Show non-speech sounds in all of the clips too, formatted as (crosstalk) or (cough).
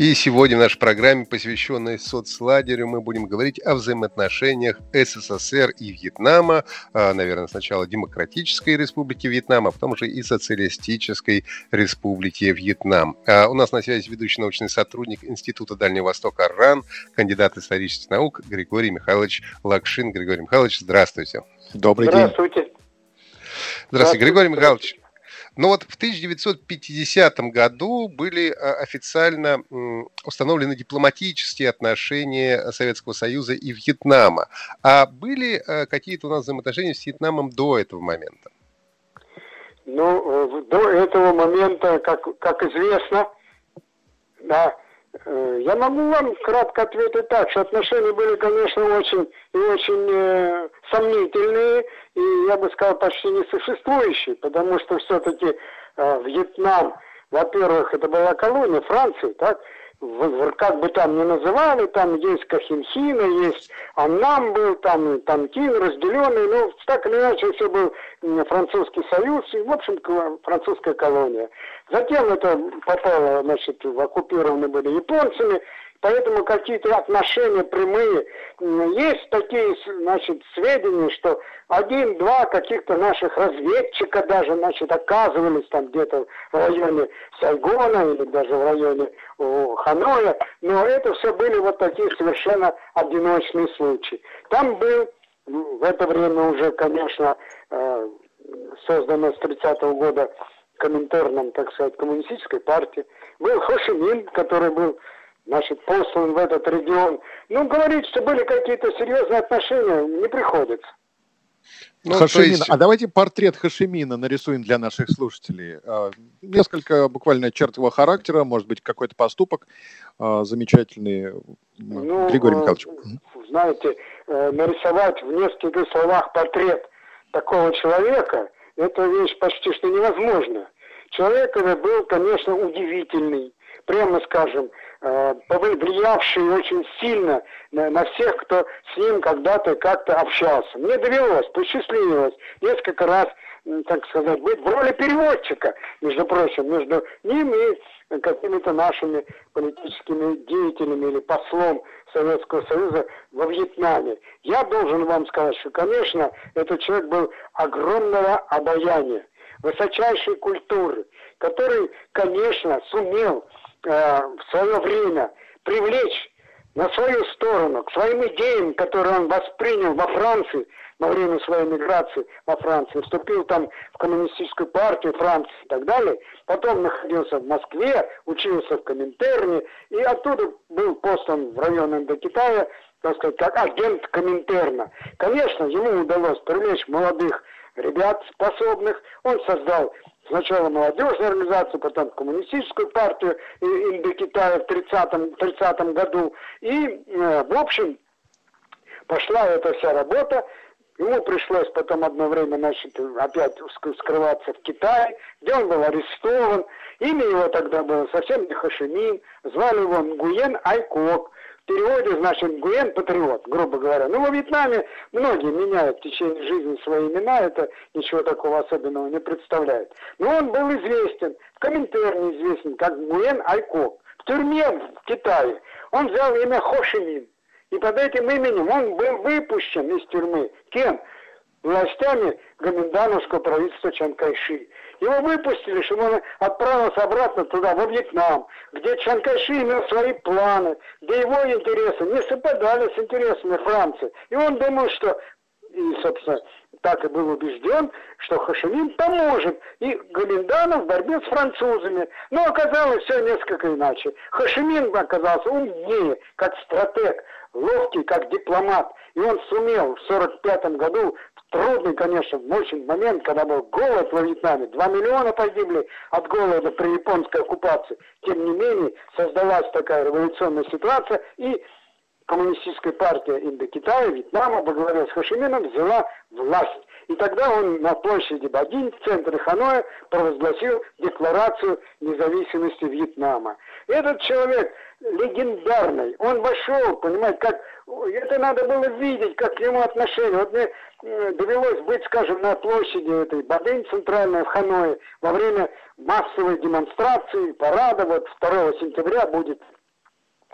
И сегодня в нашей программе, посвященной соцлагерю, мы будем говорить о взаимоотношениях СССР и Вьетнама, а, наверное, сначала Демократической Республики Вьетнам, а потом уже и Социалистической Республики Вьетнам. А у нас на связи ведущий научный сотрудник Института Дальнего Востока РАН, кандидат исторических наук Григорий Михайлович Лакшин. Григорий Михайлович, здравствуйте. Добрый здравствуйте. день. Здравствуйте. Здравствуйте, Григорий Михайлович. Но вот в 1950 году были а, официально установлены дипломатические отношения Советского Союза и Вьетнама. А были а, какие-то у нас взаимоотношения с Вьетнамом до этого момента? Ну, э, до этого момента, как, как известно, да, э, я могу вам кратко ответить так, что отношения были, конечно, очень и очень э, сомнительные, и я бы сказал, почти несуществующие, потому что все-таки э, Вьетнам, во-первых, это была колония Франции, так, как бы там ни называли, там есть Кахинхина, есть Аннам был, там Танкин разделенный, ну, так или иначе, все был французский союз, и, в общем, французская колония. Затем это попало, значит, в оккупированные были японцами, Поэтому какие-то отношения прямые. Есть такие, значит, сведения, что один-два каких-то наших разведчика даже, значит, оказывались там где-то в районе Сайгона или даже в районе Ханоя. Но это все были вот такие совершенно одиночные случаи. Там был в это время уже, конечно, э, создано с 30-го года Коминтерном, так сказать, коммунистической партии. Был Хошимин, который был значит, послан в этот регион. Ну, говорить, что были какие-то серьезные отношения, не приходится. Ну, Хашимин. Есть... А давайте портрет Хашимина нарисуем для наших слушателей. А, несколько буквально черт его характера, может быть, какой-то поступок а, замечательный. Ну, Григорий э, Михайлович. Знаете, э, нарисовать в нескольких словах портрет такого человека, это вещь почти что невозможно. Человек был, конечно, удивительный, прямо скажем, Э, повлиявший очень сильно на, на всех, кто с ним когда-то как-то общался. Мне довелось, посчастливилось несколько раз, так сказать, быть в роли переводчика, между прочим, между ним и какими-то нашими политическими деятелями или послом Советского Союза во Вьетнаме. Я должен вам сказать, что, конечно, этот человек был огромного обаяния, высочайшей культуры, который, конечно, сумел Э, в свое время привлечь на свою сторону, к своим идеям, которые он воспринял во Франции, во время своей миграции во Франции, вступил там в коммунистическую партию Франции и так далее, потом находился в Москве, учился в Коминтерне, и оттуда был послан в район Индокитая, так сказать, как агент Коминтерна. Конечно, ему удалось привлечь молодых ребят способных, он создал Сначала молодежную организацию, потом коммунистическую партию Индокитая в 30 30 году. И, э, в общем, пошла эта вся работа. Ему пришлось потом одно время, значит, опять скрываться в Китае, где он был арестован. Имя его тогда было совсем не Хашимин, звали его Нгуен Айкок переводе, значит, Гуэн патриот, грубо говоря. Ну, во Вьетнаме многие меняют в течение жизни свои имена, это ничего такого особенного не представляет. Но он был известен, в Коминтерне известен, как Гуэн Айкок. В тюрьме в Китае он взял имя Хошимин. И под этим именем он был выпущен из тюрьмы. Кем? Властями гоминдановского правительства Чанкайши. Его выпустили, чтобы он отправился обратно туда, во Вьетнам, где Чанкайши имел свои планы, где его интересы не совпадали с интересами Франции. И он думал, что и, собственно, так и был убежден, что Хашимин поможет и Галиндану в борьбе с французами. Но оказалось все несколько иначе. Хашимин оказался умнее, как стратег, ловкий, как дипломат. И он сумел в 1945 году Трудный, конечно, очень момент, когда был голод во Вьетнаме. Два миллиона погибли от голода при японской оккупации. Тем не менее, создалась такая революционная ситуация, и коммунистическая партия Индокитая, Вьетнама во главе с Хошимином взяла власть. И тогда он на площади Бадин в центре Ханоя провозгласил декларацию независимости Вьетнама. Этот человек легендарный, он вошел, понимаете, как это надо было видеть, как к нему отношение. Вот мне довелось быть, скажем, на площади этой Бадын центральной в Ханое во время массовой демонстрации, парада, вот 2 сентября будет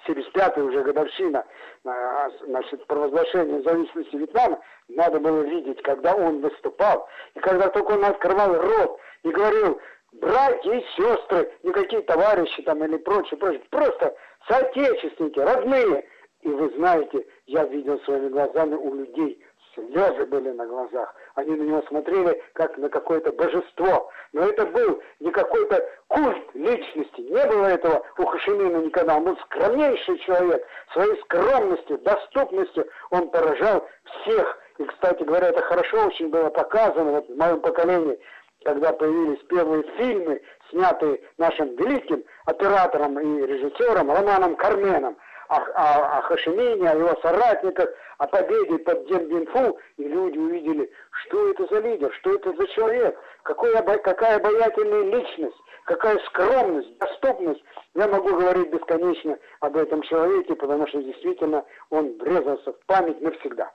75-я уже годовщина а, значит, провозглашения независимости Вьетнама, надо было видеть, когда он выступал, и когда только он открывал рот и говорил, братья и сестры, никакие товарищи там или прочее, прочее, просто соотечественники, родные. И вы знаете, я видел своими глазами у людей слезы были на глазах. Они на него смотрели, как на какое-то божество. Но это был не какой-то культ личности. Не было этого у Хашимина никогда. Он был скромнейший человек. Своей скромностью, доступностью он поражал всех. И, кстати говоря, это хорошо очень было показано вот в моем поколении, когда появились первые фильмы, снятые нашим великим оператором и режиссером Романом Карменом о, о, о Хашимине, о его соратниках, о победе под Дембинфу, и люди увидели, что это за лидер, что это за человек, какой, какая обаятельная личность, какая скромность, доступность. Я могу говорить бесконечно об этом человеке, потому что действительно он врезался в память навсегда.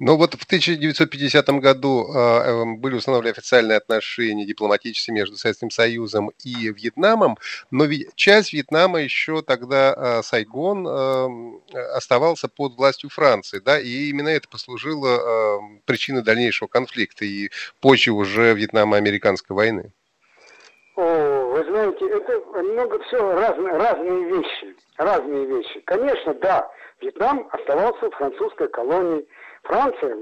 Но вот в 1950 году э, были установлены официальные отношения дипломатические между Советским Союзом и Вьетнамом, но часть Вьетнама еще тогда, э, Сайгон, э, оставался под властью Франции, да, и именно это послужило причиной дальнейшего конфликта и позже уже Вьетнамо-американской войны. О, вы знаете, это много все разные, разные вещи, разные вещи. Конечно, да, Вьетнам оставался французской колонией. Франция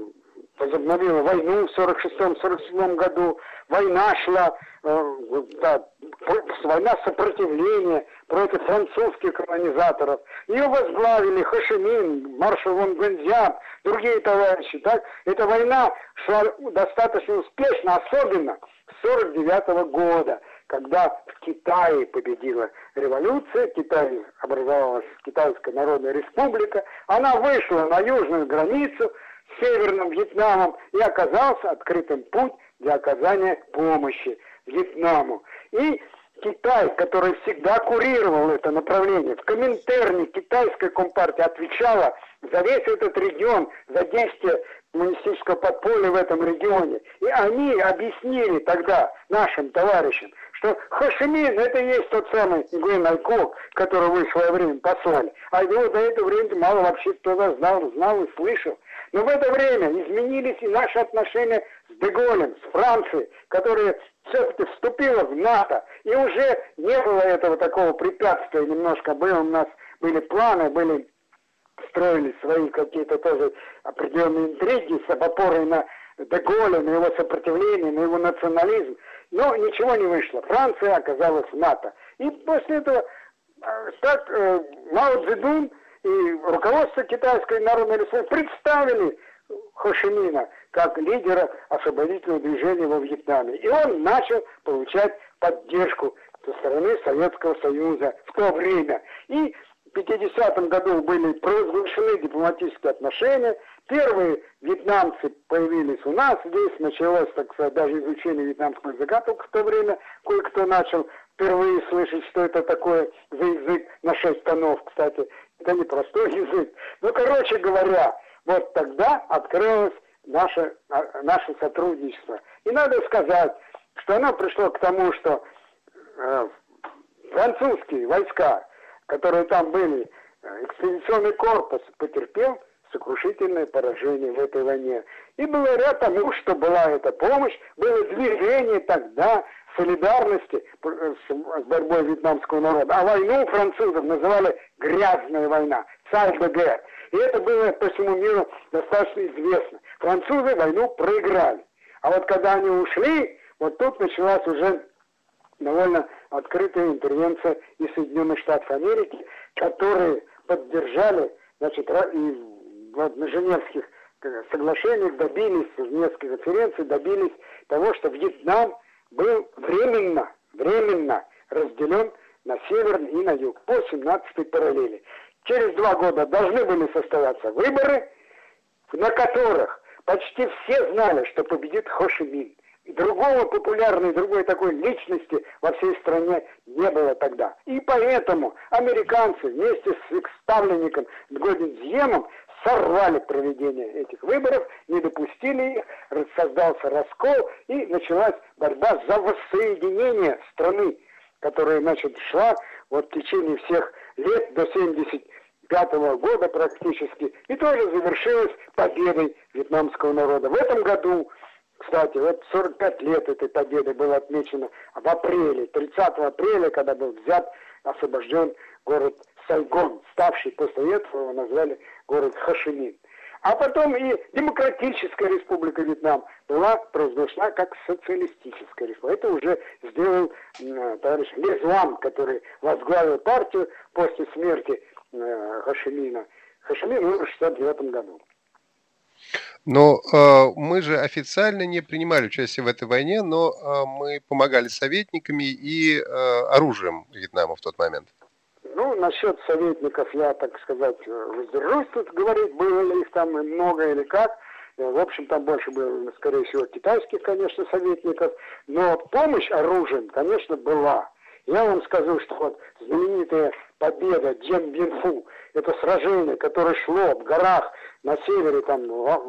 возобновила войну в 46-47 году. Война шла, э, да, война сопротивления против французских колонизаторов. Ее возглавили Хашимин, маршал Вон Гвензян, другие товарищи. Так? Эта война шла достаточно успешно, особенно с 49 -го года когда в Китае победила революция, Китай образовалась Китайская Народная Республика, она вышла на южную границу с Северным Вьетнамом и оказался открытым путь для оказания помощи Вьетнаму. И Китай, который всегда курировал это направление, в Коминтерне китайская компартия отвечала за весь этот регион, за действия коммунистического подполья в этом регионе. И они объяснили тогда нашим товарищам, что Хашимин это и есть тот самый Гуэн Айкок, которого вы в свое время послали. А его до этого времени мало вообще кто-то знал, знал и слышал. Но в это время изменились и наши отношения с Деголем, с Францией, которая все-таки вступила в НАТО. И уже не было этого такого препятствия немножко. Было у нас были планы, были строили свои какие-то тоже определенные интриги с опорой на Деголя, на его сопротивление, на его национализм. Но ничего не вышло. Франция оказалась в НАТО. И после этого э, так э, Мао Цзэдун и руководство Китайской Народной Республики представили Хошимина как лидера освободительного движения во Вьетнаме. И он начал получать поддержку со стороны Советского Союза в то время. И в 50 году были провозглашены дипломатические отношения. Первые вьетнамцы появились у нас. Здесь началось, так сказать, даже изучение вьетнамского языка только в то время. Кое-кто начал впервые слышать, что это такое за язык на шесть тонов, кстати. Это не простой (laughs) язык. Ну, короче говоря, вот тогда открылось наше, а, наше сотрудничество. И надо сказать, что оно пришло к тому, что э, французские войска которые там были, э, экспедиционный корпус потерпел сокрушительное поражение в этой войне. И благодаря тому, что была эта помощь, было движение тогда солидарности э, с борьбой вьетнамского народа. А войну французов называли «грязная война», «царь БГ». И это было по всему миру достаточно известно. Французы войну проиграли. А вот когда они ушли, вот тут началась уже довольно открытая интервенция из Соединенных Штатов Америки, которые поддержали, значит, и на Женевских э, соглашениях добились, в нескольких конференций добились того, что Вьетнам был временно, временно разделен на север и на юг по 17 параллели. через два года должны были состояться выборы, на которых почти все знали, что победит Хошимин. Другого популярной, другой такой личности во всей стране не было тогда. И поэтому американцы вместе с их ставленником Годин Зьемом сорвали проведение этих выборов, не допустили их, создался раскол и началась борьба за воссоединение страны, которая, значит, шла вот в течение всех лет до 75 -го года практически, и тоже завершилась победой вьетнамского народа. В этом году, кстати, вот 45 лет этой победы было отмечено в апреле, 30 апреля, когда был взят, освобожден город Сайгон, ставший после этого его назвали город Хашимин. А потом и Демократическая Республика Вьетнам была провозглашена как социалистическая республика. Это уже сделал э, товарищ Лезван, который возглавил партию после смерти э, Хашимина. Хашимин умер в 69 году. Но э, мы же официально не принимали участие в этой войне, но э, мы помогали советниками и э, оружием Вьетнама в тот момент. Насчет советников я, так сказать, воздержусь тут говорить, было ли их там много или как. В общем, там больше было, скорее всего, китайских, конечно, советников. Но помощь оружием, конечно, была. Я вам скажу, что вот знаменитая победа Джен Бинфу, это сражение, которое шло в горах на севере там,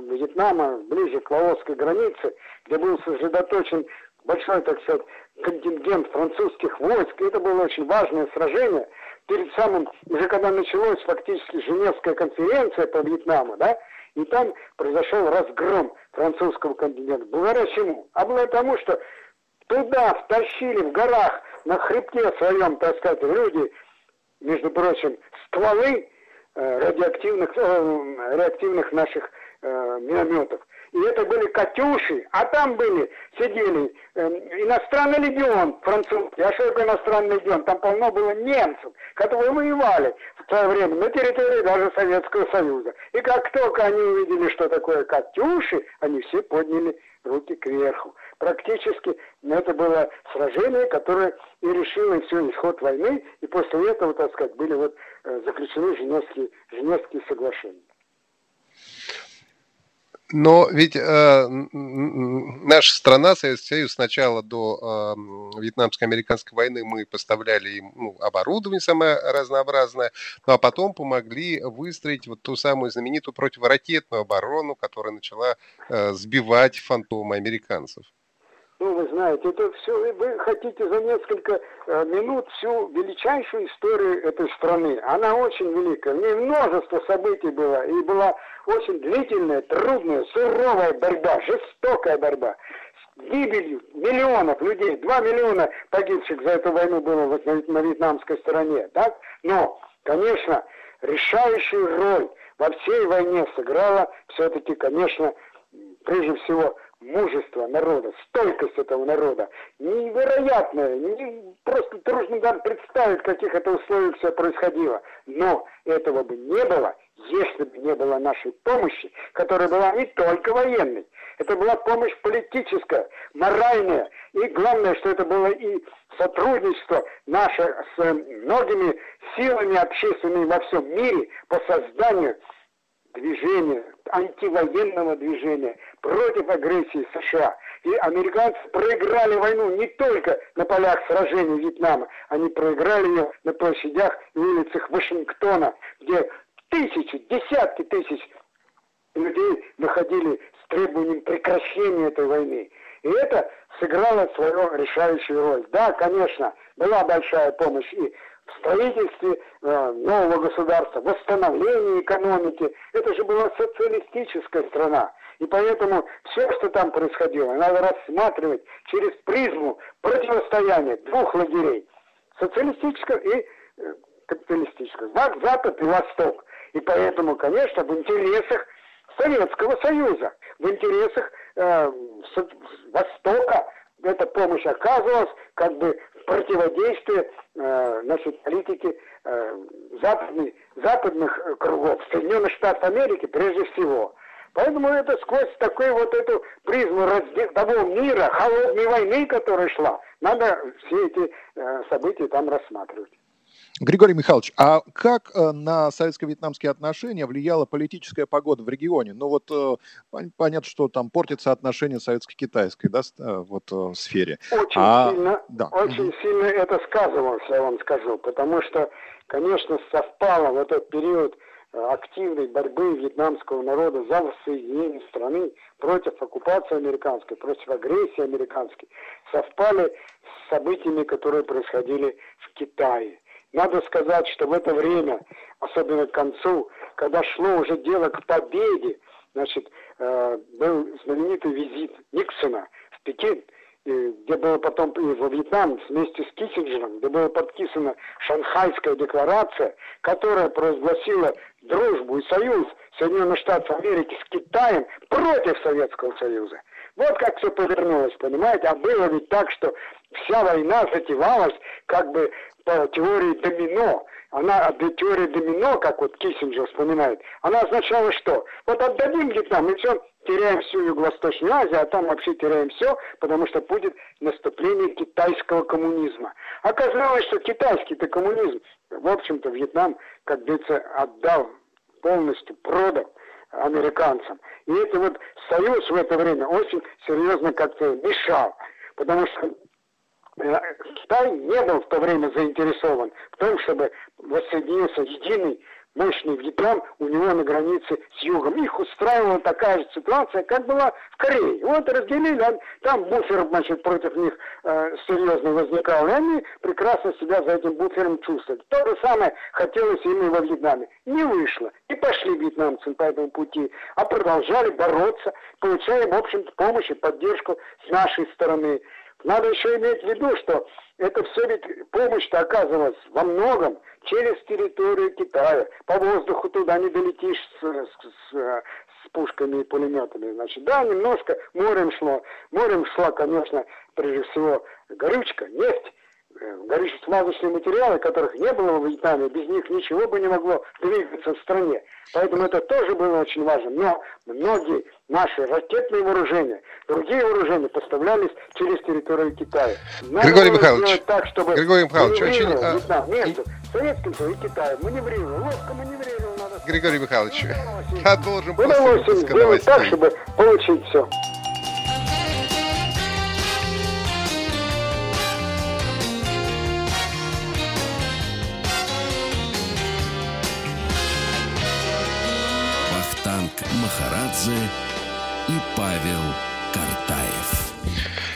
Вьетнама, ближе к лаосской границе, где был сосредоточен большой, так сказать, контингент французских войск. И это было очень важное сражение – перед самым, уже когда началась фактически Женевская конференция по Вьетнаму, да, и там произошел разгром французского континента. Благодаря чему? А благодаря тому, что туда втащили в горах на хребте своем, так сказать, люди, между прочим, стволы э, радиоактивных, э, реактивных наших э, минометов. И это были «Катюши», а там были, сидели э, иностранный легион французский. А что иностранный легион? Там полно было немцев, которые воевали в свое время на территории даже Советского Союза. И как только они увидели, что такое «Катюши», они все подняли руки кверху. Практически это было сражение, которое и решило все исход войны, и после этого, так сказать, были вот э, заключены Женевские, Женевские соглашения. Но ведь э, наша страна, Советский Союз, сначала до э, Вьетнамско-американской войны мы поставляли им ну, оборудование самое разнообразное, ну а потом помогли выстроить вот ту самую знаменитую противоракетную оборону, которая начала э, сбивать фантомы американцев. Ну, вы знаете, это все, вы хотите за несколько э, минут всю величайшую историю этой страны. Она очень великая. В ней множество событий было. И была очень длительная, трудная, суровая борьба, жестокая борьба с гибелью миллионов людей. Два миллиона погибших за эту войну было на, на вьетнамской стороне. Так? Но, конечно, решающую роль во всей войне сыграла все-таки, конечно, прежде всего мужество народа, стойкость этого народа, невероятное, не, просто трудно даже представить, в каких это условиях все происходило. Но этого бы не было, если бы не было нашей помощи, которая была не только военной, это была помощь политическая, моральная, и главное, что это было и сотрудничество наше с многими силами общественными во всем мире по созданию движения, антивоенного движения против агрессии США. И американцы проиграли войну не только на полях сражений Вьетнама, они проиграли ее на площадях и улицах Вашингтона, где тысячи, десятки тысяч людей выходили с требованием прекращения этой войны. И это сыграло свою решающую роль. Да, конечно, была большая помощь и строительстве э, нового государства, восстановлении экономики. Это же была социалистическая страна. И поэтому все, что там происходило, надо рассматривать через призму противостояния двух лагерей. Социалистического и э, капиталистического. Запад и Восток. И поэтому, конечно, в интересах Советского Союза, в интересах э, Востока эта помощь оказывалась как бы в противодействии э, значит, политики э, западных, западных кругов, Соединенных Штатов Америки прежде всего. Поэтому это сквозь такую вот эту призму раздел, того мира, холодной войны, которая шла, надо все эти э, события там рассматривать. Григорий Михайлович, а как э, на советско-вьетнамские отношения влияла политическая погода в регионе? Ну вот э, понятно, что там портятся отношения советско-китайской да, э, вот, в сфере. Очень, а, сильно, да. очень сильно это сказывалось, я вам скажу, потому что, конечно, совпало в этот период активной борьбы вьетнамского народа за воссоединение страны против оккупации американской, против агрессии американской, совпали с событиями, которые происходили в Китае. Надо сказать, что в это время, особенно к концу, когда шло уже дело к победе, значит, э, был знаменитый визит Никсона в Пекин, где было потом и во Вьетнам вместе с Киссинджером, где была подписана Шанхайская декларация, которая провозгласила дружбу и союз Соединенных Штатов Америки с Китаем против Советского Союза. Вот как все повернулось, понимаете? А было ведь так, что вся война затевалась как бы по теории домино. Она, теория домино, как вот Киссинджер вспоминает, она означала что? Вот отдадим Вьетнам, и все, теряем всю Юго-Восточную Азию, а там вообще теряем все, потому что будет наступление китайского коммунизма. Оказалось, что китайский-то коммунизм, в общем-то, Вьетнам, как говорится, отдал полностью, продал американцам. И это вот союз в это время очень серьезно как-то мешал, потому что Китай не был в то время заинтересован в том, чтобы воссоединился единый мощный Вьетнам у него на границе с югом. Их устраивала такая же ситуация, как была в Корее. Вот разделили, а там буфер, значит, против них э, серьезно возникал, и они прекрасно себя за этим буфером чувствовали. То же самое хотелось им и во Вьетнаме. Не вышло. И пошли вьетнамцы по этому пути, а продолжали бороться, получая, в общем-то, помощь и поддержку с нашей стороны. Надо еще иметь в виду, что это все ведь помощь-то оказывалась во многом через территорию Китая. По воздуху туда не долетишь с, с, с, с пушками и пулеметами. Значит, да, немножко морем шло. Морем шла, конечно, прежде всего горючка, нефть. Горюче-смазочные материалы, которых не было в Вьетнаме, без них ничего бы не могло двигаться в стране. Поэтому это тоже было очень важно. Но многие наши ракетные вооружения, другие вооружения поставлялись через территорию Китая. Надо Григорий Михайлович, так, чтобы Григорий Михайлович, очень... Вьетнам между Советским Союзом и Китаем маневрировал, ловко маневрировал. Надо... Григорий Михайлович, продолжим после выпуска новостей. так, чтобы получить все. Махарадзе и Павел Картаев.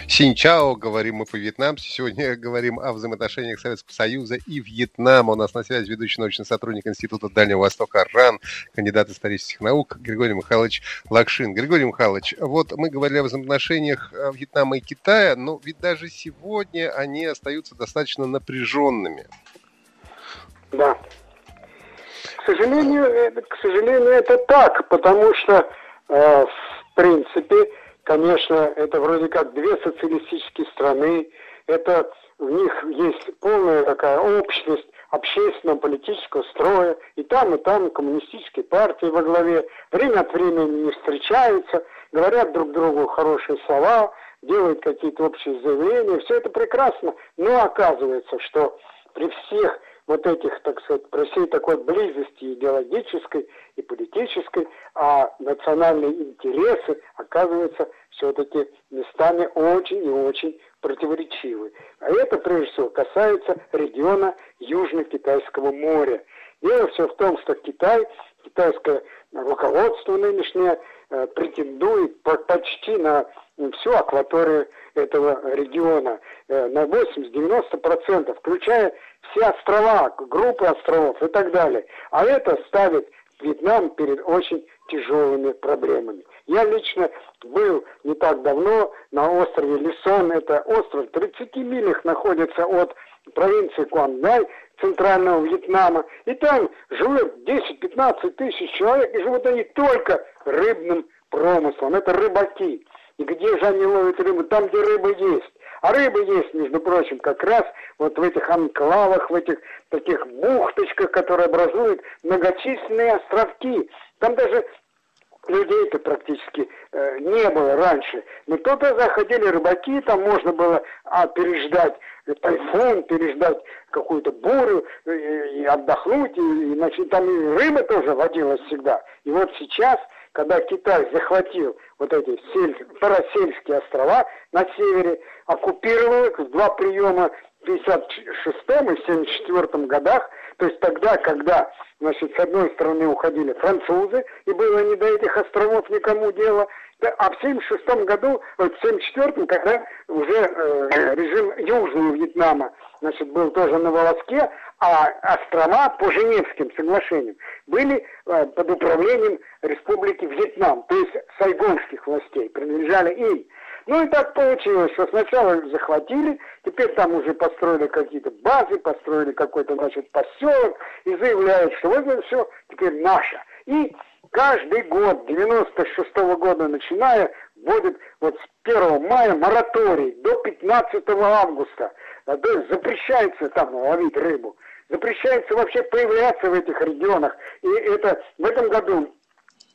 Синчао, говорим мы по-вьетнамски. Сегодня (laughs) говорим о взаимоотношениях Советского Союза и Вьетнама. У нас на связи ведущий научный сотрудник Института Дальнего Востока РАН, кандидат исторических наук Григорий Михайлович Лакшин. Григорий Михайлович, вот мы говорили о взаимоотношениях э, Вьетнама и Китая, но ведь даже сегодня они остаются достаточно напряженными. Да, к сожалению, это, к сожалению, это так, потому что, э, в принципе, конечно, это вроде как две социалистические страны, это в них есть полная такая общность общественного политического строя, и там, и там коммунистические партии во главе, время от времени не встречаются, говорят друг другу хорошие слова, делают какие-то общие заявления, все это прекрасно, но оказывается, что при всех вот этих, так сказать, всей такой близости идеологической и политической, а национальные интересы оказываются все-таки местами очень и очень противоречивы. А это, прежде всего, касается региона Южно-Китайского моря. Дело все в том, что Китай, китайское руководство нынешнее, претендует почти на всю акваторию этого региона э, на 80-90%, включая все острова, группы островов и так далее. А это ставит Вьетнам перед очень тяжелыми проблемами. Я лично был не так давно на острове Лисон. Это остров в 30 милях находится от провинции Куандай, центрального Вьетнама. И там живет 10-15 тысяч человек, и живут они только рыбным промыслом. Это рыбаки. И где же они ловят рыбу? Там, где рыба есть. А рыба есть, между прочим, как раз вот в этих анклавах, в этих таких бухточках, которые образуют многочисленные островки. Там даже людей-то практически э, не было раньше. Но туда заходили рыбаки, там можно было а, переждать тайфун, переждать какую-то бурю, и, э, и отдохнуть, и, значит, там и рыба тоже водилась всегда. И вот сейчас, когда Китай захватил вот эти сель, Парасельские острова на севере, оккупировал их в два приема в 56 и 74 годах, то есть тогда, когда, значит, с одной стороны уходили французы, и было не до этих островов никому дела, а в 76 году, в 74 когда уже э, режим Южного Вьетнама, значит, был тоже на волоске, а острова по Женевским соглашениям были э, под управлением Республики Вьетнам, то есть сайгонских властей, принадлежали им. Ну и так получилось, что сначала захватили, теперь там уже построили какие-то базы, построили какой-то, значит, поселок и заявляют, что вот это все теперь наше. И каждый год, 96 -го года начиная, вводит вот с 1 мая мораторий до 15 августа. А то есть запрещается там ловить рыбу. Запрещается вообще появляться в этих регионах. И это в этом году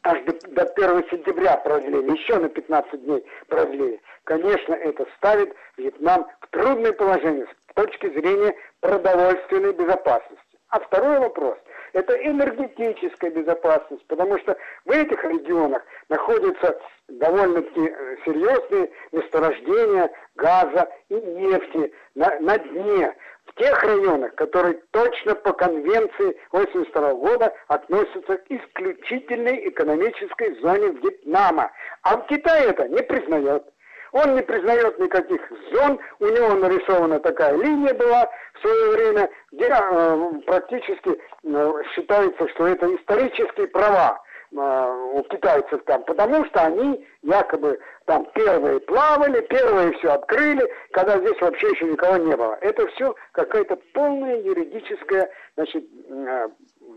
аж до, до 1 сентября продлили, еще на 15 дней продлили. Конечно, это ставит Вьетнам в трудное положение с точки зрения продовольственной безопасности. А второй вопрос – это энергетическая безопасность, потому что в этих регионах находятся довольно-таки э, серьезные месторождения газа и нефти на, на дне в тех районах, которые точно по конвенции 1982 года относятся к исключительной экономической зоне Вьетнама. А в Китае это не признает. Он не признает никаких зон, у него нарисована такая линия была в свое время, где э, практически э, считается, что это исторические права э, у китайцев там, потому что они якобы там первые плавали, первые все открыли, когда здесь вообще еще никого не было. Это все какая-то полная юридическая, значит, э,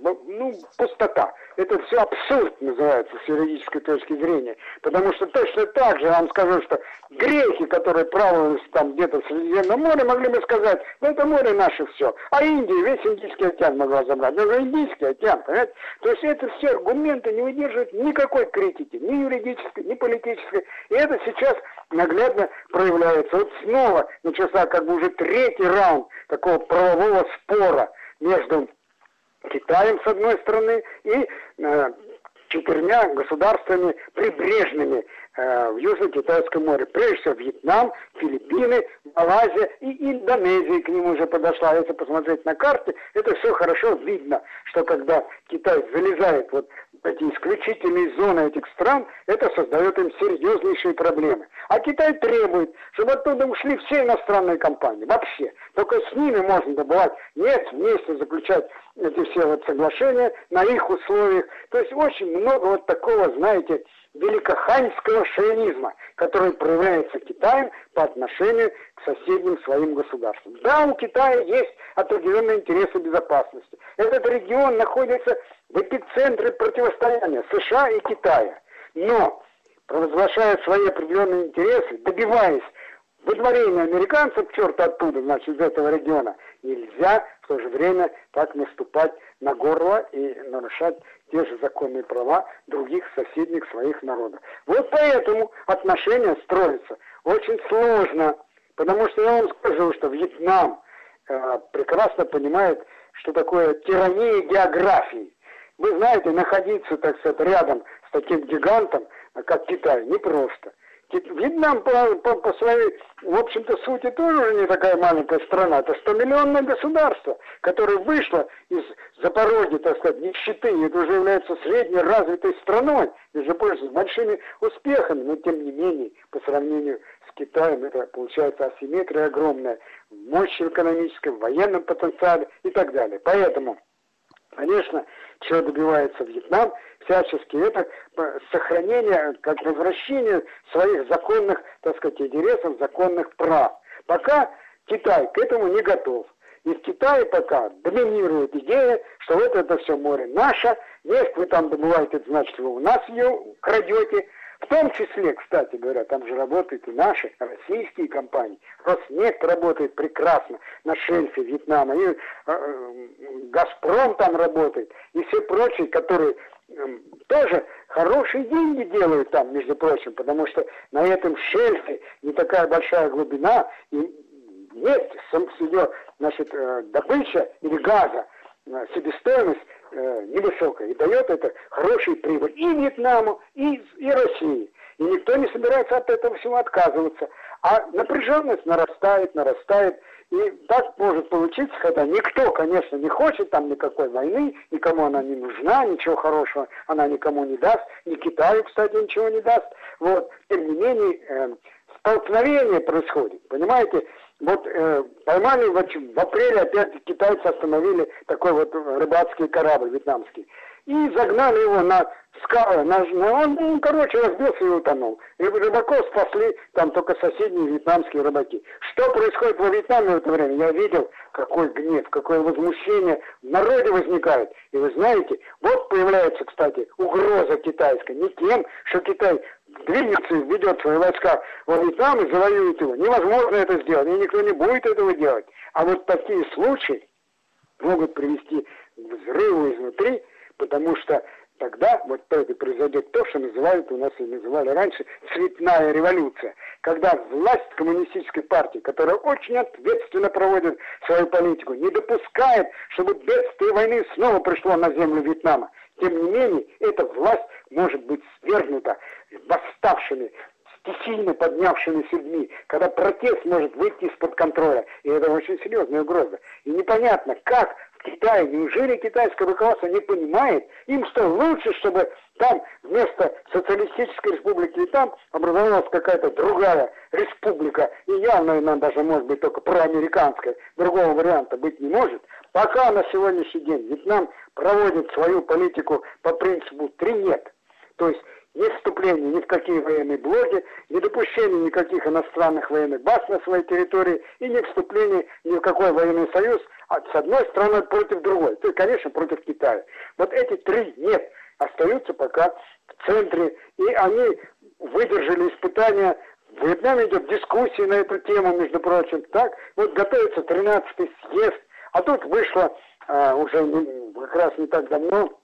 ну, пустота. Это все абсурд называется с юридической точки зрения. Потому что точно так же я вам скажу, что греки, которые плавались там где-то в Средиземном море, могли бы сказать, ну это море наше все. А Индия, весь Индийский океан могла забрать. Ну, Индийский океан, понимаете? То есть это все аргументы не выдерживают никакой критики, ни юридической, ни политической. И это сейчас наглядно проявляется. Вот снова начался как бы уже третий раунд такого правового спора между Китаем, с одной стороны, и э, четырьмя государствами прибрежными э, в Южно-Китайском море. Прежде всего Вьетнам, Филиппины, Малайзия и Индонезия к ним уже подошла. Если посмотреть на карте, это все хорошо видно, что когда Китай залезает вот эти исключительные зоны этих стран, это создает им серьезнейшие проблемы. А Китай требует, чтобы оттуда ушли все иностранные компании, вообще. Только с ними можно добывать нефть, вместе заключать эти все вот соглашения на их условиях. То есть очень много вот такого, знаете, великоханьского шовинизма, который проявляется Китаем по отношению к соседним своим государствам. Да, у Китая есть определенные интересы безопасности. Этот регион находится в эпицентре противостояния США и Китая. Но, провозглашая свои определенные интересы, добиваясь выдворения американцев, черт оттуда, значит, из этого региона, нельзя то же время так наступать на горло и нарушать те же законные права других соседних своих народов. Вот поэтому отношения строятся очень сложно, потому что я вам скажу, что Вьетнам э, прекрасно понимает, что такое тирания географии. Вы знаете, находиться, так сказать, рядом с таким гигантом, как Китай, непросто. Вьетнам по, по, по своей, в общем-то, сути тоже уже не такая маленькая страна. Это 100-миллионное государство, которое вышло из Запорожья, так сказать, нищеты. И это уже является средней развитой страной, между прочим, с большими успехами. Но, тем не менее, по сравнению с Китаем, это получается асимметрия огромная. Мощь экономической, в военном потенциале и так далее. Поэтому, конечно, чего добивается Вьетнам – всячески, это сохранение, как возвращение своих законных, так сказать, интересов, законных прав. Пока Китай к этому не готов. И в Китае пока доминирует идея, что вот это все море наше, нефть вы там добываете, значит, вы у нас ее крадете. В том числе, кстати говоря, там же работают и наши российские компании. Роснефть работает прекрасно на шельфе Вьетнама, и э, э, Газпром там работает, и все прочие, которые тоже хорошие деньги делают там, между прочим, потому что на этом шельфе не такая большая глубина, и нефть, ее, значит, э, добыча или газа, э, себестоимость э, невысокая, и дает это хороший прибыль и Вьетнаму, и, и России. И никто не собирается от этого всего отказываться. А напряженность нарастает, нарастает, и так может получиться, когда никто, конечно, не хочет там никакой войны, никому она не нужна, ничего хорошего она никому не даст, ни Китаю, кстати, ничего не даст. Вот, тем не менее, э, столкновение происходит, понимаете? Вот э, поймали в, в апреле опять китайцы остановили такой вот рыбацкий корабль вьетнамский и загнали его на скалы, на, на, он, ну, короче, разбился и утонул. И рыбаков спасли там только соседние вьетнамские рыбаки. Что происходит во Вьетнаме в это время? Я видел, какой гнев, какое возмущение в народе возникает. И вы знаете, вот появляется, кстати, угроза китайская. Не тем, что Китай двинется и ведет свои войска во Вьетнам и завоюет его. Невозможно это сделать, и никто не будет этого делать. А вот такие случаи могут привести к взрыву изнутри, потому что тогда вот это произойдет то, что называют, у нас и называли раньше, цветная революция. Когда власть коммунистической партии, которая очень ответственно проводит свою политику, не допускает, чтобы бедствие войны снова пришло на землю Вьетнама. Тем не менее, эта власть может быть свергнута восставшими, стихийно поднявшимися людьми, когда протест может выйти из-под контроля. И это очень серьезная угроза. И непонятно, как Китае. Неужели китайское руководство не понимает? Им что, лучше, чтобы там вместо социалистической республики и там образовалась какая-то другая республика, и явно она даже может быть только проамериканская, другого варианта быть не может. Пока на сегодняшний день Вьетнам проводит свою политику по принципу «три нет». То есть ни вступления ни в какие военные блоки, ни допущения никаких иностранных военных баз на своей территории и ни вступления ни в какой военный союз, с одной стороны против другой, то есть, конечно, против Китая. Вот эти три нет, остаются пока в центре, и они выдержали испытания в Вьетнаме идет дискуссия на эту тему, между прочим. Так, вот готовится 13-й съезд, а тут вышла а, уже не, как раз не так давно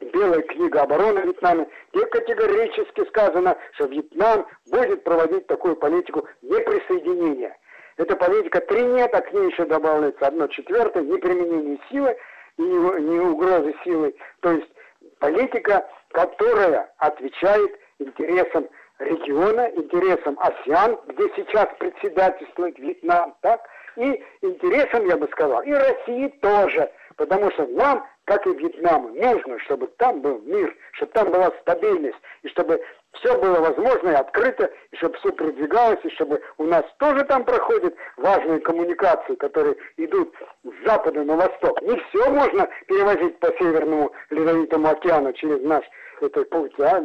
Белая книга обороны Вьетнама, где категорически сказано, что Вьетнам будет проводить такую политику неприсоединения. Эта политика три нет, а к ней еще добавляется одно четвертое, неприменение силы и не угрозы силой. То есть политика, которая отвечает интересам региона, интересам АСИАН, где сейчас председательствует Вьетнам, так, и интересам, я бы сказал, и России тоже, потому что нам как и Вьетнаму. Нужно, чтобы там был мир, чтобы там была стабильность, и чтобы все было возможно и открыто, и чтобы все продвигалось, и чтобы у нас тоже там проходят важные коммуникации, которые идут с запада на восток. Не все можно перевозить по Северному Ледовитому океану через наш этот путь, а,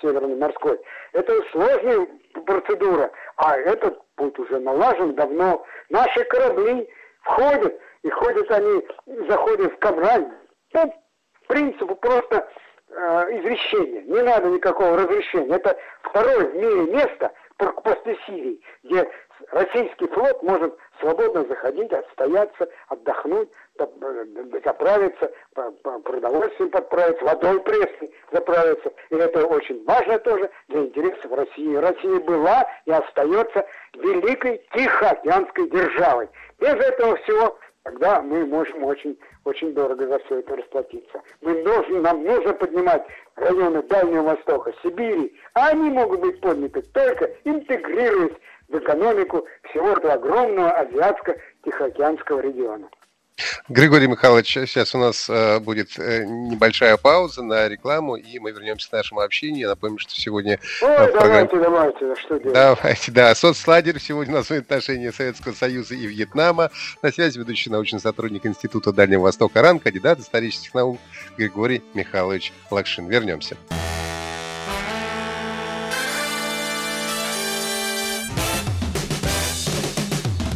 Северный морской. Это сложная процедура, а этот путь уже налажен давно. Наши корабли входят и ходят они, заходят в Камрань, по принципу просто э, извещения. Не надо никакого разрешения. Это второе в мире место после Сирии, где российский флот может свободно заходить, отстояться, отдохнуть, э, заправиться, продовольствием подправиться, водой пресной заправиться. И это очень важно тоже для интересов России. Россия была и остается великой Тихоокеанской державой. Без этого всего тогда мы можем очень, очень дорого за все это расплатиться. Мы должны, нам нужно поднимать районы Дальнего Востока, Сибири, а они могут быть подняты только интегрируясь в экономику всего этого огромного азиатско-тихоокеанского региона. Григорий Михайлович, сейчас у нас э, будет э, небольшая пауза на рекламу, и мы вернемся к нашему общению. Я напомню, что сегодня... Ой, э, программе... давайте, давайте, что делать? Давайте, да. Соцлагерь сегодня у нас в отношении Советского Союза и Вьетнама. На связи ведущий научный сотрудник Института Дальнего Востока РАН, кандидат исторических наук Григорий Михайлович Лакшин. Вернемся.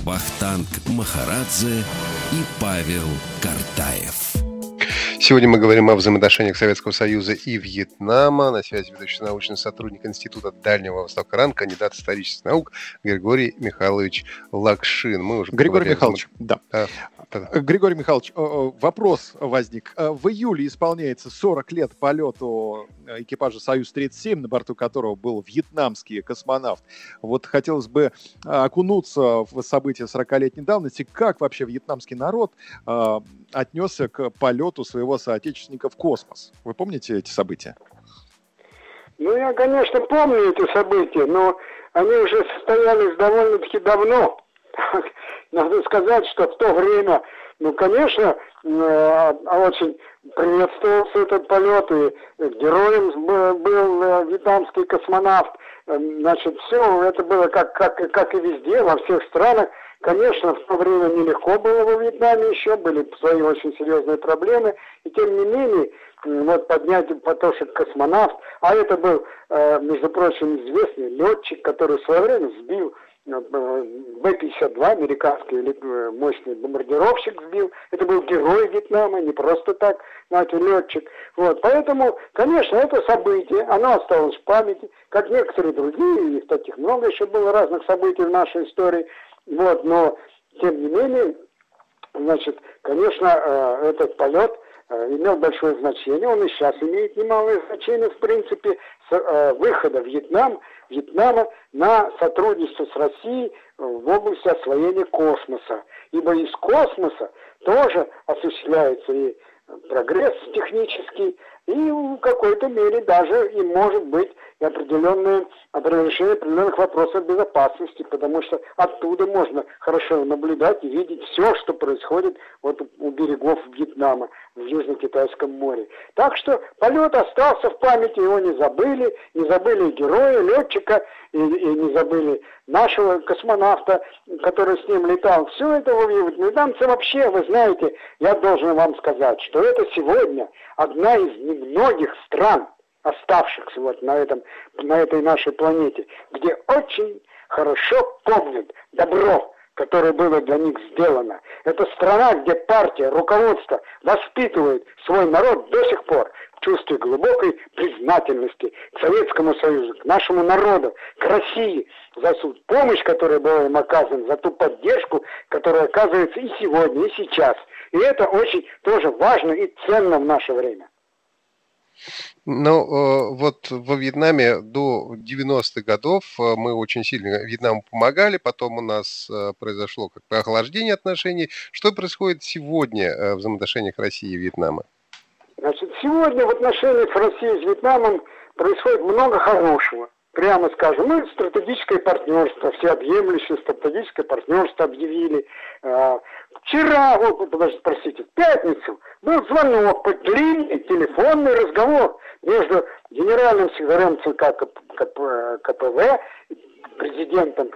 Вахтанг Махарадзе и Павел Картаев. Сегодня мы говорим о взаимоотношениях Советского Союза и Вьетнама. На связи ведущий научный сотрудник Института Дальнего Востока РАН, кандидат исторических наук Григорий Михайлович Лакшин. Мы уже Григорий Михайлович, да. Да. Григорий Михайлович, вопрос возник. В июле исполняется 40 лет полету экипажа «Союз-37», на борту которого был вьетнамский космонавт. Вот хотелось бы окунуться в события 40-летней давности. Как вообще вьетнамский народ отнесся к полету своего соотечественника в космос? Вы помните эти события? Ну, я, конечно, помню эти события, но они уже состоялись довольно-таки давно. Надо сказать, что в то время, ну, конечно, э, очень приветствовался этот полет, и героем был э, вьетнамский космонавт. Э, значит, все это было как, как, как и везде, во всех странах. Конечно, в то время нелегко было во Вьетнаме еще, были свои очень серьезные проблемы, и тем не менее, вот поднять потошек космонавт, а это был, между прочим, известный летчик, который в свое время сбил Б-52, американский э, мощный бомбардировщик сбил. Это был герой Вьетнама, не просто так, знаете, летчик. Вот, поэтому, конечно, это событие, оно осталось в памяти, как некоторые другие, их таких много еще было разных событий в нашей истории. Вот, но, тем не менее, значит, конечно, э, этот полет э, имел большое значение, он и сейчас имеет немалое значение, в принципе, выхода в Вьетнам Вьетнама на сотрудничество с Россией в области освоения космоса. Ибо из космоса тоже осуществляется и прогресс технический, и в какой-то мере даже и может быть и определенное решение определенных вопросов безопасности, потому что оттуда можно хорошо наблюдать и видеть все, что происходит вот у берегов Вьетнама в Южно-Китайском море. Так что полет остался в памяти, его не забыли, не забыли героя, летчика, и, и не забыли нашего космонавта, который с ним летал. Все это. Вьетнамцы вообще, вы знаете, я должен вам сказать, что это сегодня одна из немногих стран, оставшихся вот на, этом, на этой нашей планете, где очень хорошо помнят добро, которое было для них сделано. Это страна, где партия, руководство воспитывает свой народ до сих пор в чувстве глубокой признательности к Советскому Союзу, к нашему народу, к России за ту помощь, которая была им оказана, за ту поддержку, которая оказывается и сегодня, и сейчас. И это очень тоже важно и ценно в наше время. Ну, э, вот во Вьетнаме до 90-х годов э, мы очень сильно Вьетнаму помогали, потом у нас э, произошло как бы охлаждение отношений. Что происходит сегодня в взаимоотношениях России и Вьетнама? Значит, сегодня в отношениях России с Вьетнамом происходит много хорошего прямо скажем, ну, стратегическое партнерство, всеобъемлющее стратегическое партнерство объявили. А, вчера, вот, подождите, простите, в пятницу был звонок, длинный телефонный разговор между генеральным секретарем ЦК КПВ, президентом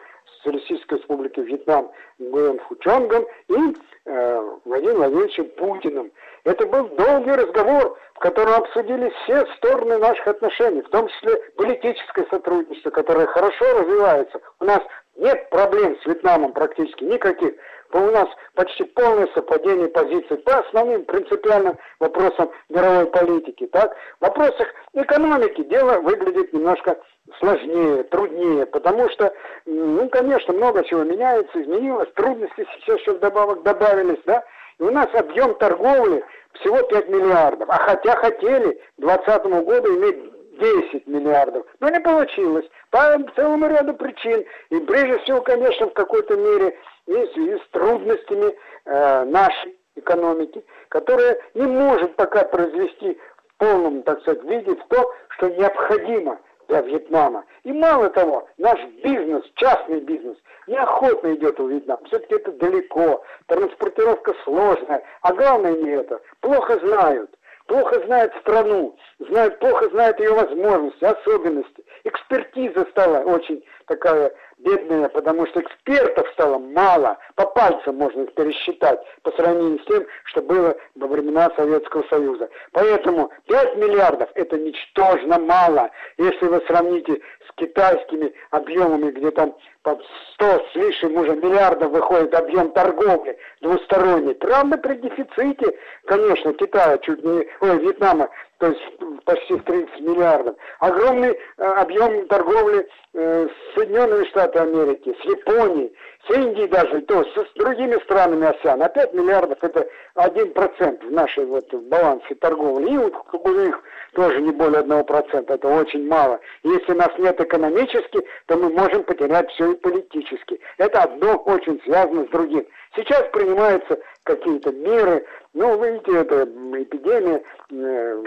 Социалистической Республики Вьетнам Nguyen Фучонгом и э, Владимиром Владимировичем Путиным. Это был долгий разговор, в котором обсудили все стороны наших отношений, в том числе политическое сотрудничество, которое хорошо развивается. У нас нет проблем с Вьетнамом практически никаких. У нас почти полное совпадение позиций по основным принципиальным вопросам мировой политики. Так? В вопросах экономики дело выглядит немножко сложнее, труднее, потому что, ну, конечно, много чего меняется, изменилось, трудности сейчас еще вдобавок добавились, да, и у нас объем торговли всего 5 миллиардов. А хотя хотели к 2020 году иметь 10 миллиардов. Но не получилось. По целому ряду причин. И прежде всего, конечно, в какой-то мере и в связи с трудностями э, нашей экономики, которая не может пока произвести в полном, так сказать, виде в то, что необходимо для Вьетнама. И мало того, наш бизнес, частный бизнес, неохотно идет в Вьетнам. Все-таки это далеко, транспортировка сложная. А главное не это. Плохо знают. Плохо знают страну, знают, плохо знают ее возможности, особенности. Экспертиза стала очень такая бедная, потому что экспертов стало мало, по пальцам можно их пересчитать по сравнению с тем, что было во времена Советского Союза. Поэтому 5 миллиардов это ничтожно мало, если вы сравните с китайскими объемами, где там под 100 с лишним уже миллиардов выходит объем торговли двусторонний. Правда, при дефиците, конечно, Китая чуть не, ой, Вьетнама, то есть почти в 30 миллиардов. Огромный э, объем торговли э, с Соединенными Штатами Америки, с Японией, с Индией даже, то есть с другими странами АСЕАН. А 5 миллиардов это 1% в нашей вот балансе торговли. И вот у них тоже не более 1%, это очень мало. Если нас нет экономически, то мы можем потерять все и политически. Это одно очень связано с другим. Сейчас принимаются какие-то меры, ну, видите, это эпидемия э,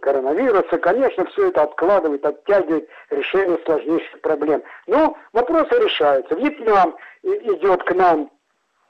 коронавируса, конечно, все это откладывает, оттягивает решение сложнейших проблем. Но вопросы решаются. Вьетнам идет к нам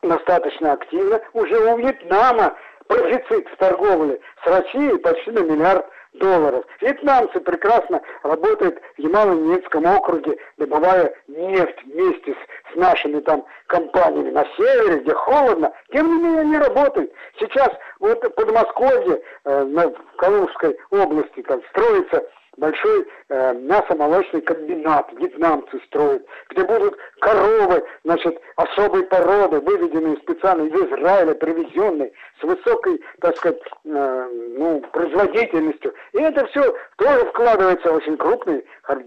достаточно активно. Уже у Вьетнама профицит в торговле с Россией почти на миллиард долларов. Вьетнамцы прекрасно работают в Ямало-Ненецком округе, добывая нефть вместе с, с нашими там компаниями на севере, где холодно. Тем не менее они работают. Сейчас вот в Подмосковье, э, в Калужской области, там строится большой э, мясомолочный комбинат, вьетнамцы строят, где будут коровы, значит, особой породы, выведенные специально из Израиля, привезенные, с высокой, так сказать, э, ну, производительностью. И это все тоже вкладывается очень крупные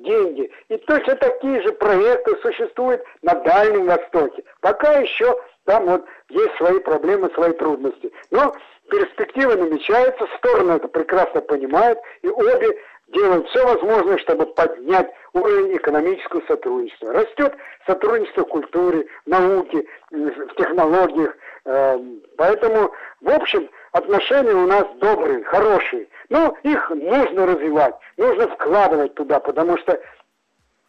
деньги. И точно такие же проекты существуют на Дальнем Востоке. Пока еще там вот есть свои проблемы, свои трудности. Но перспективы намечаются, стороны это прекрасно понимают, и обе делают все возможное, чтобы поднять уровень экономического сотрудничества. Растет сотрудничество в культуре, науке, в технологиях. Эм, поэтому, в общем, отношения у нас добрые, хорошие. Но их нужно развивать, нужно вкладывать туда, потому что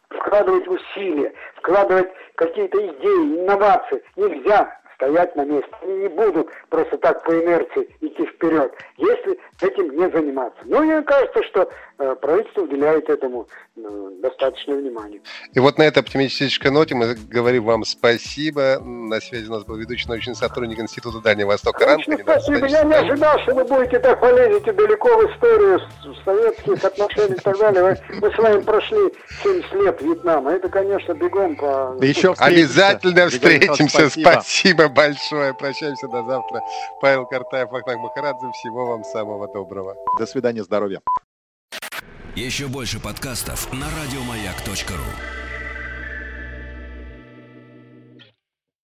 вкладывать усилия, вкладывать какие-то идеи, инновации нельзя стоять на месте. Они не будут просто так по инерции идти вперед, если этим не заниматься. Но мне кажется, что э, правительство уделяет этому э, достаточно внимания. И вот на этой оптимистической ноте мы говорим вам спасибо. На связи у нас был ведущий научный сотрудник Института Дальнего Востока РАН. Спасибо. Я не ожидал, что вы будете так полезете далеко в историю советских отношений и так далее. Мы с вами прошли 70 лет Вьетнама. Это, конечно, бегом по... Еще Обязательно встретимся. Спасибо. спасибо (laughs) большое. Прощаемся до завтра. Павел Картаев, Ахтанг Махарадзе. Всего вам самого доброго. До свидания, здоровья. Еще больше подкастов на радиомаяк.ру